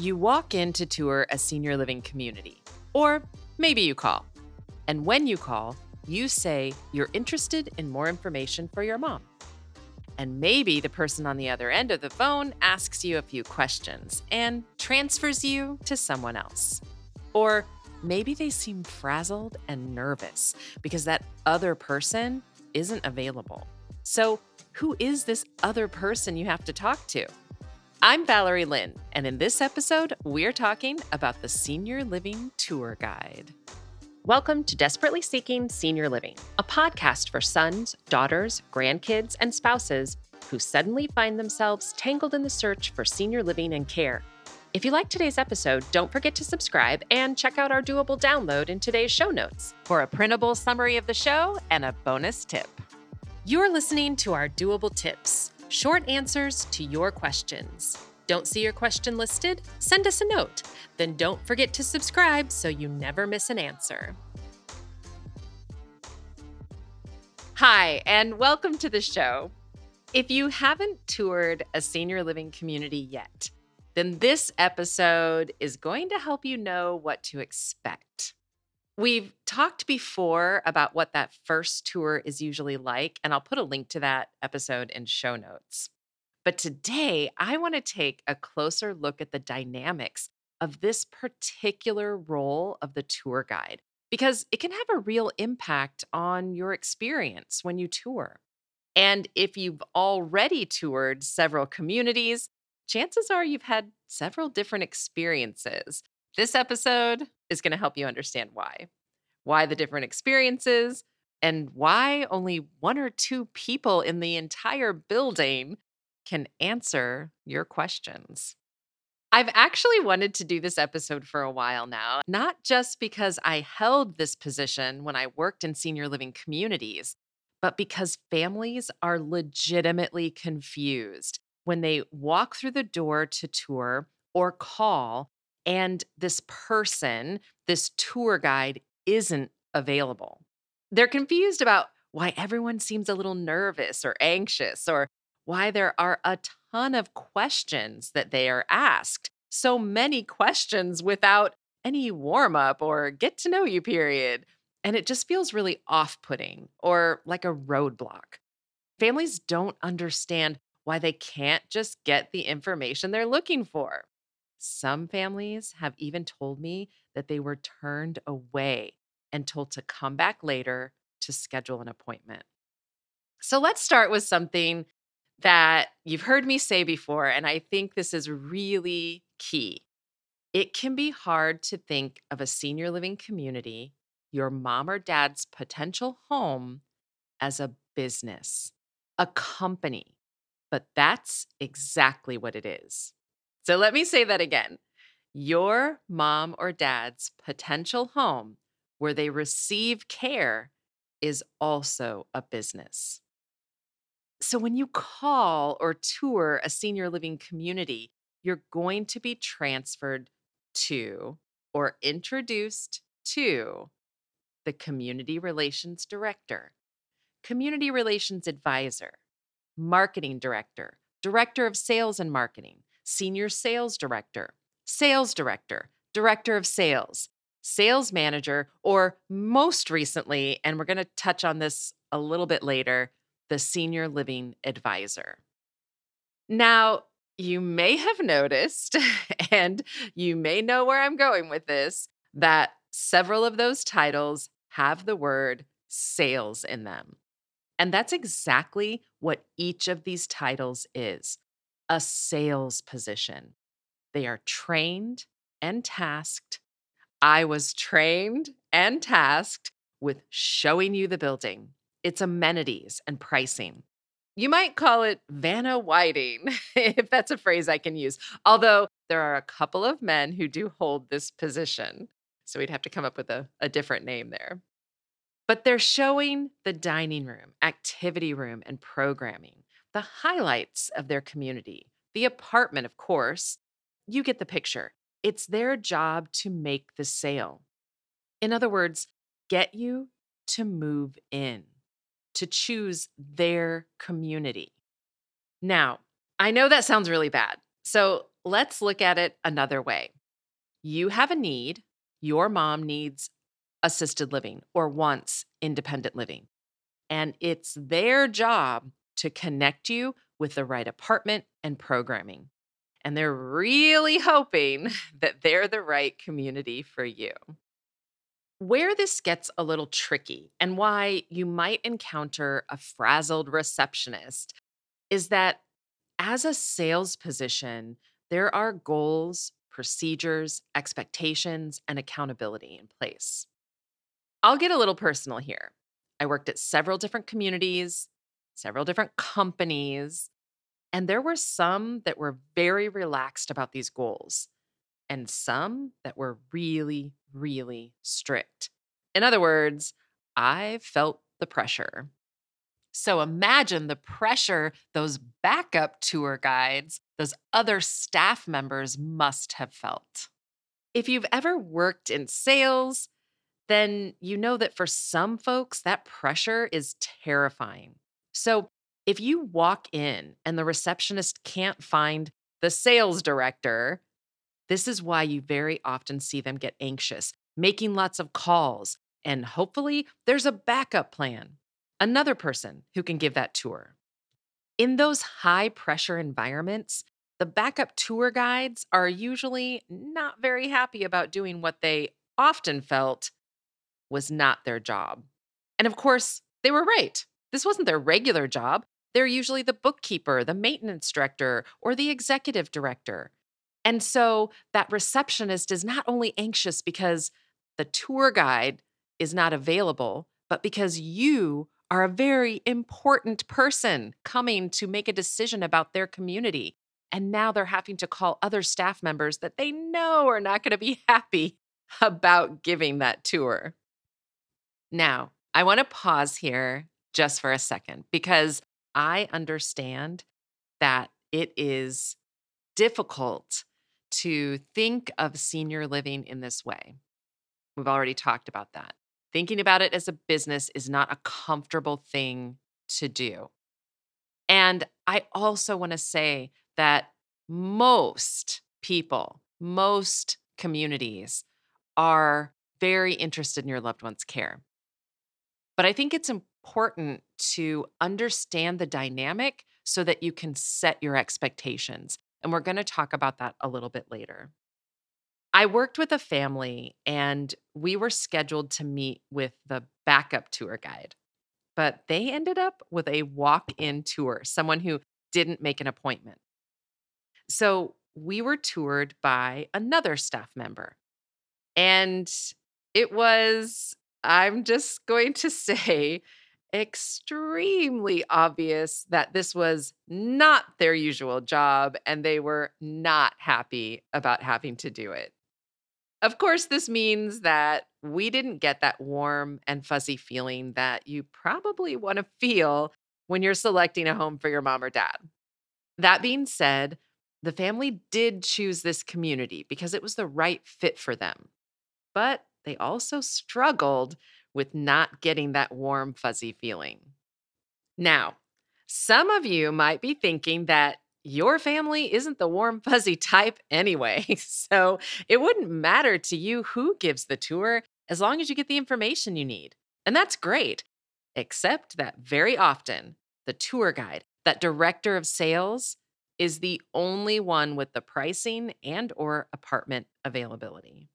You walk in to tour a senior living community, or maybe you call. And when you call, you say you're interested in more information for your mom. And maybe the person on the other end of the phone asks you a few questions and transfers you to someone else. Or maybe they seem frazzled and nervous because that other person isn't available. So, who is this other person you have to talk to? I'm Valerie Lynn, and in this episode, we're talking about the Senior Living Tour Guide. Welcome to Desperately Seeking Senior Living, a podcast for sons, daughters, grandkids, and spouses who suddenly find themselves tangled in the search for senior living and care. If you like today's episode, don't forget to subscribe and check out our doable download in today's show notes for a printable summary of the show and a bonus tip. You're listening to our doable tips Short answers to your questions. Don't see your question listed? Send us a note. Then don't forget to subscribe so you never miss an answer. Hi, and welcome to the show. If you haven't toured a senior living community yet, then this episode is going to help you know what to expect. We've talked before about what that first tour is usually like, and I'll put a link to that episode in show notes. But today, I want to take a closer look at the dynamics of this particular role of the tour guide because it can have a real impact on your experience when you tour. And if you've already toured several communities, chances are you've had several different experiences. This episode is going to help you understand why. Why the different experiences, and why only one or two people in the entire building can answer your questions. I've actually wanted to do this episode for a while now, not just because I held this position when I worked in senior living communities, but because families are legitimately confused when they walk through the door to tour or call and this person, this tour guide, isn't available. They're confused about why everyone seems a little nervous or anxious, or why there are a ton of questions that they are asked. So many questions without any warm up or get to know you period. And it just feels really off putting or like a roadblock. Families don't understand why they can't just get the information they're looking for. Some families have even told me that they were turned away and told to come back later to schedule an appointment. So let's start with something that you've heard me say before, and I think this is really key. It can be hard to think of a senior living community, your mom or dad's potential home, as a business, a company, but that's exactly what it is. So let me say that again. Your mom or dad's potential home where they receive care is also a business. So when you call or tour a senior living community, you're going to be transferred to or introduced to the community relations director, community relations advisor, marketing director, director of sales and marketing, senior sales director, sales director, director of sales, sales manager, or most recently, and we're going to touch on this a little bit later, the senior living advisor. Now, you may have noticed, and you may know where I'm going with this, that several of those titles have the word sales in them. And that's exactly what each of these titles is a sales position. They are trained and tasked. I was trained and tasked with showing you the building, its amenities, and pricing. You might call it Vanna Whiting, if that's a phrase I can use, although there are a couple of men who do hold this position. So we'd have to come up with a, a different name there. But they're showing the dining room, activity room, and programming the highlights of their community, the apartment, of course. You get the picture. It's their job to make the sale. In other words, get you to move in, to choose their community. Now, I know that sounds really bad. So let's look at it another way. You have a need, your mom needs assisted living or wants independent living. And it's their job to connect you with the right apartment and programming. And they're really hoping that they're the right community for you. Where this gets a little tricky and why you might encounter a frazzled receptionist is that as a sales position, there are goals, procedures, expectations, and accountability in place. I'll get a little personal here. I worked at several different communities, several different companies, and there were some that were very relaxed about these goals, and some that were really, really strict. In other words, I felt the pressure. So imagine the pressure those backup tour guides, those other staff members must have felt. If you've ever worked in sales, then you know that for some folks, that pressure is terrifying. So if you walk in and the receptionist can't find the sales director, this is why you very often see them get anxious, making lots of calls, and hopefully there's a backup plan, another person who can give that tour. In those high pressure environments, the backup tour guides are usually not very happy about doing what they often felt was not their job. And of course, they were right. This wasn't their regular job. They're usually the bookkeeper, the maintenance director, or the executive director. And so that receptionist is not only anxious because the tour guide is not available, but because you are a very important person coming to make a decision about their community. And now they're having to call other staff members that they know are not going to be happy about giving that tour. Now, I want to pause here just for a second because I understand that it is difficult to think of senior living in this way. We've already talked about that. Thinking about it as a business is not a comfortable thing to do. And I also want to say that most people, most communities are very interested in your loved one's care. But I think it's important to understand the dynamic so that you can set your expectations. And we're going to talk about that a little bit later. I worked with a family and we were scheduled to meet with the backup tour guide, but they ended up with a walk in tour, someone who didn't make an appointment. So we were toured by another staff member. And it was I'm just going to say extremely obvious that this was not their usual job and they were not happy about having to do it. Of course, this means that we didn't get that warm and fuzzy feeling that you probably want to feel when you're selecting a home for your mom or dad. That being said, the family did choose this community because it was the right fit for them. But they also struggled with not getting that warm, fuzzy feeling. Now, some of you might be thinking that your family isn't the warm, fuzzy type anyway. So it wouldn't matter to you who gives the tour as long as you get the information you need. And that's great, except that very often the tour guide, that director of sales, is the only one with the pricing and or apartment availability.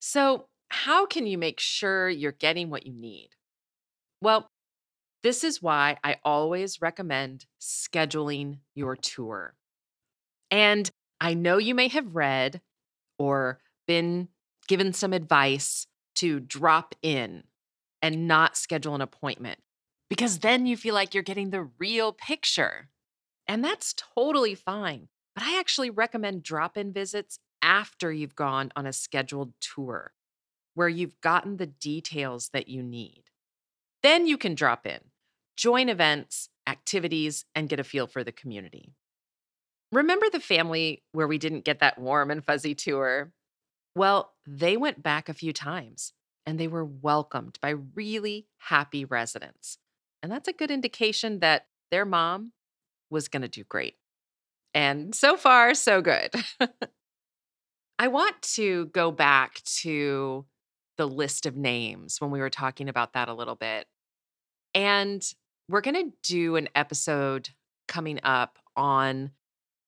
So, how can you make sure you're getting what you need? Well, this is why I always recommend scheduling your tour. And I know you may have read or been given some advice to drop in and not schedule an appointment because then you feel like you're getting the real picture. And that's totally fine. But I actually recommend drop in visits after you've gone on a scheduled tour where you've gotten the details that you need. Then you can drop in, join events, activities, and get a feel for the community. Remember the family where we didn't get that warm and fuzzy tour? Well, they went back a few times and they were welcomed by really happy residents. And that's a good indication that their mom was going to do great. And so far, so good. I want to go back to the list of names when we were talking about that a little bit. And we're going to do an episode coming up on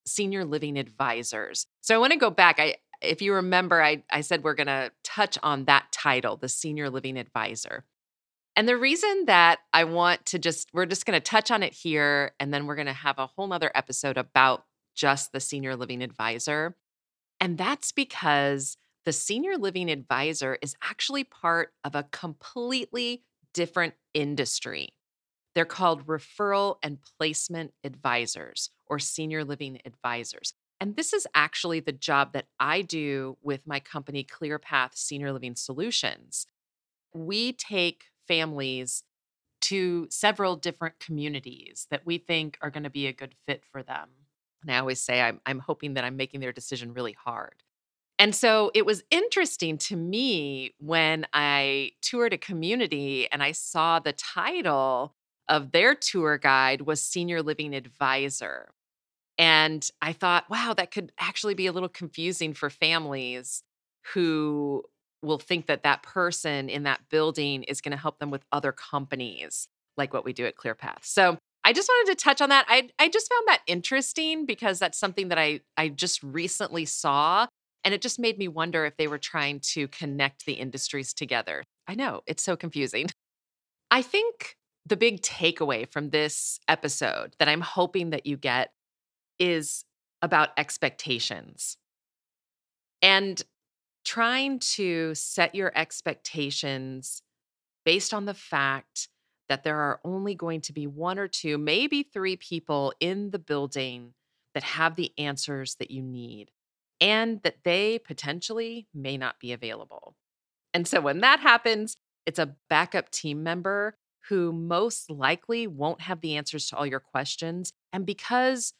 senior living advisors. So I want to go back. I if you remember, I, I said we're going to touch on that title, the senior living advisor. And the reason that I want to just, we're just going to touch on it here, and then we're going to have a whole nother episode about just the senior living advisor. And that's because the senior living advisor is actually part of a completely different industry. They're called referral and placement advisors or senior living advisors. And this is actually the job that I do with my company, ClearPath Senior Living Solutions. We take families to several different communities that we think are going to be a good fit for them. And I always say I'm, I'm hoping that I'm making their decision really hard. And so it was interesting to me when I toured a community and I saw the title of their tour guide was Senior Living Advisor. And I thought, wow, that could actually be a little confusing for families who will think that that person in that building is going to help them with other companies like what we do at ClearPath. So I just wanted to touch on that. I I just found that interesting because that's something that I I just recently saw and it just made me wonder if they were trying to connect the industries together. I know, it's so confusing. I think the big takeaway from this episode that I'm hoping that you get is about expectations. And trying to set your expectations based on the fact that there are only going to be one or two, maybe three people in the building that have the answers that you need and that they potentially may not be available. And so when that happens, it's a backup team member who most likely won't have the answers to all your questions. And because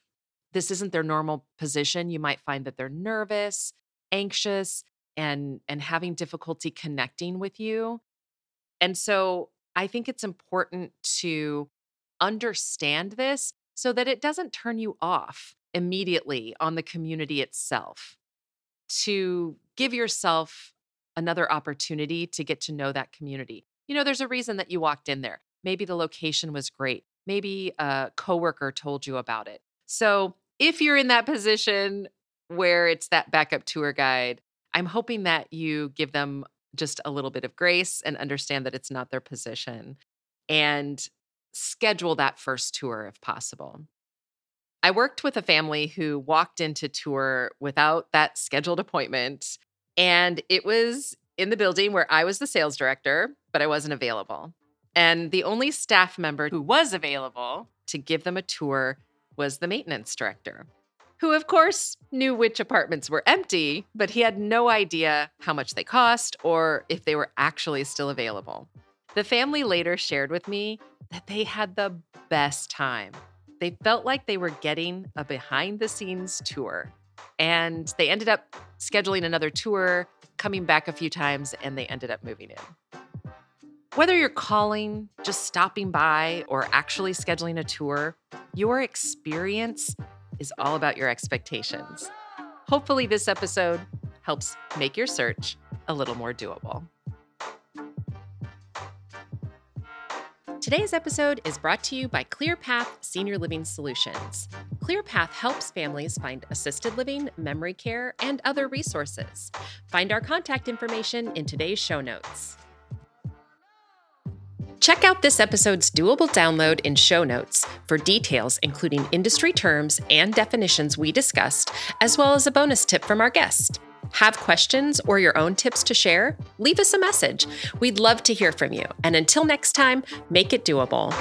this isn't their normal position, you might find that they're nervous, anxious, and and having difficulty connecting with you. And so I think it's important to understand this so that it doesn't turn you off immediately on the community itself. To give yourself another opportunity to get to know that community. You know, there's a reason that you walked in there. Maybe the location was great. Maybe a coworker told you about it. So, if you're in that position where it's that backup tour guide, I'm hoping that you give them just a little bit of grace and understand that it's not their position and schedule that first tour if possible. I worked with a family who walked into tour without that scheduled appointment, and it was in the building where I was the sales director, but I wasn't available. And the only staff member who was available to give them a tour was the maintenance director who, of course, knew which apartments were empty, but he had no idea how much they cost or if they were actually still available. The family later shared with me that they had the best time. They felt like they were getting a behind the scenes tour. And they ended up scheduling another tour, coming back a few times, and they ended up moving in. Whether you're calling, just stopping by, or actually scheduling a tour, your experience is all about your expectations. Hopefully, this episode helps make your search a little more doable. Today's episode is brought to you by ClearPath Senior Living Solutions. ClearPath helps families find assisted living, memory care, and other resources. Find our contact information in today's show notes. Check out this episode's doable download in show notes for details, including industry terms and definitions we discussed, as well as a bonus tip from our guest. Have questions or your own tips to share? Leave us a message. We'd love to hear from you. And until next time, make it doable.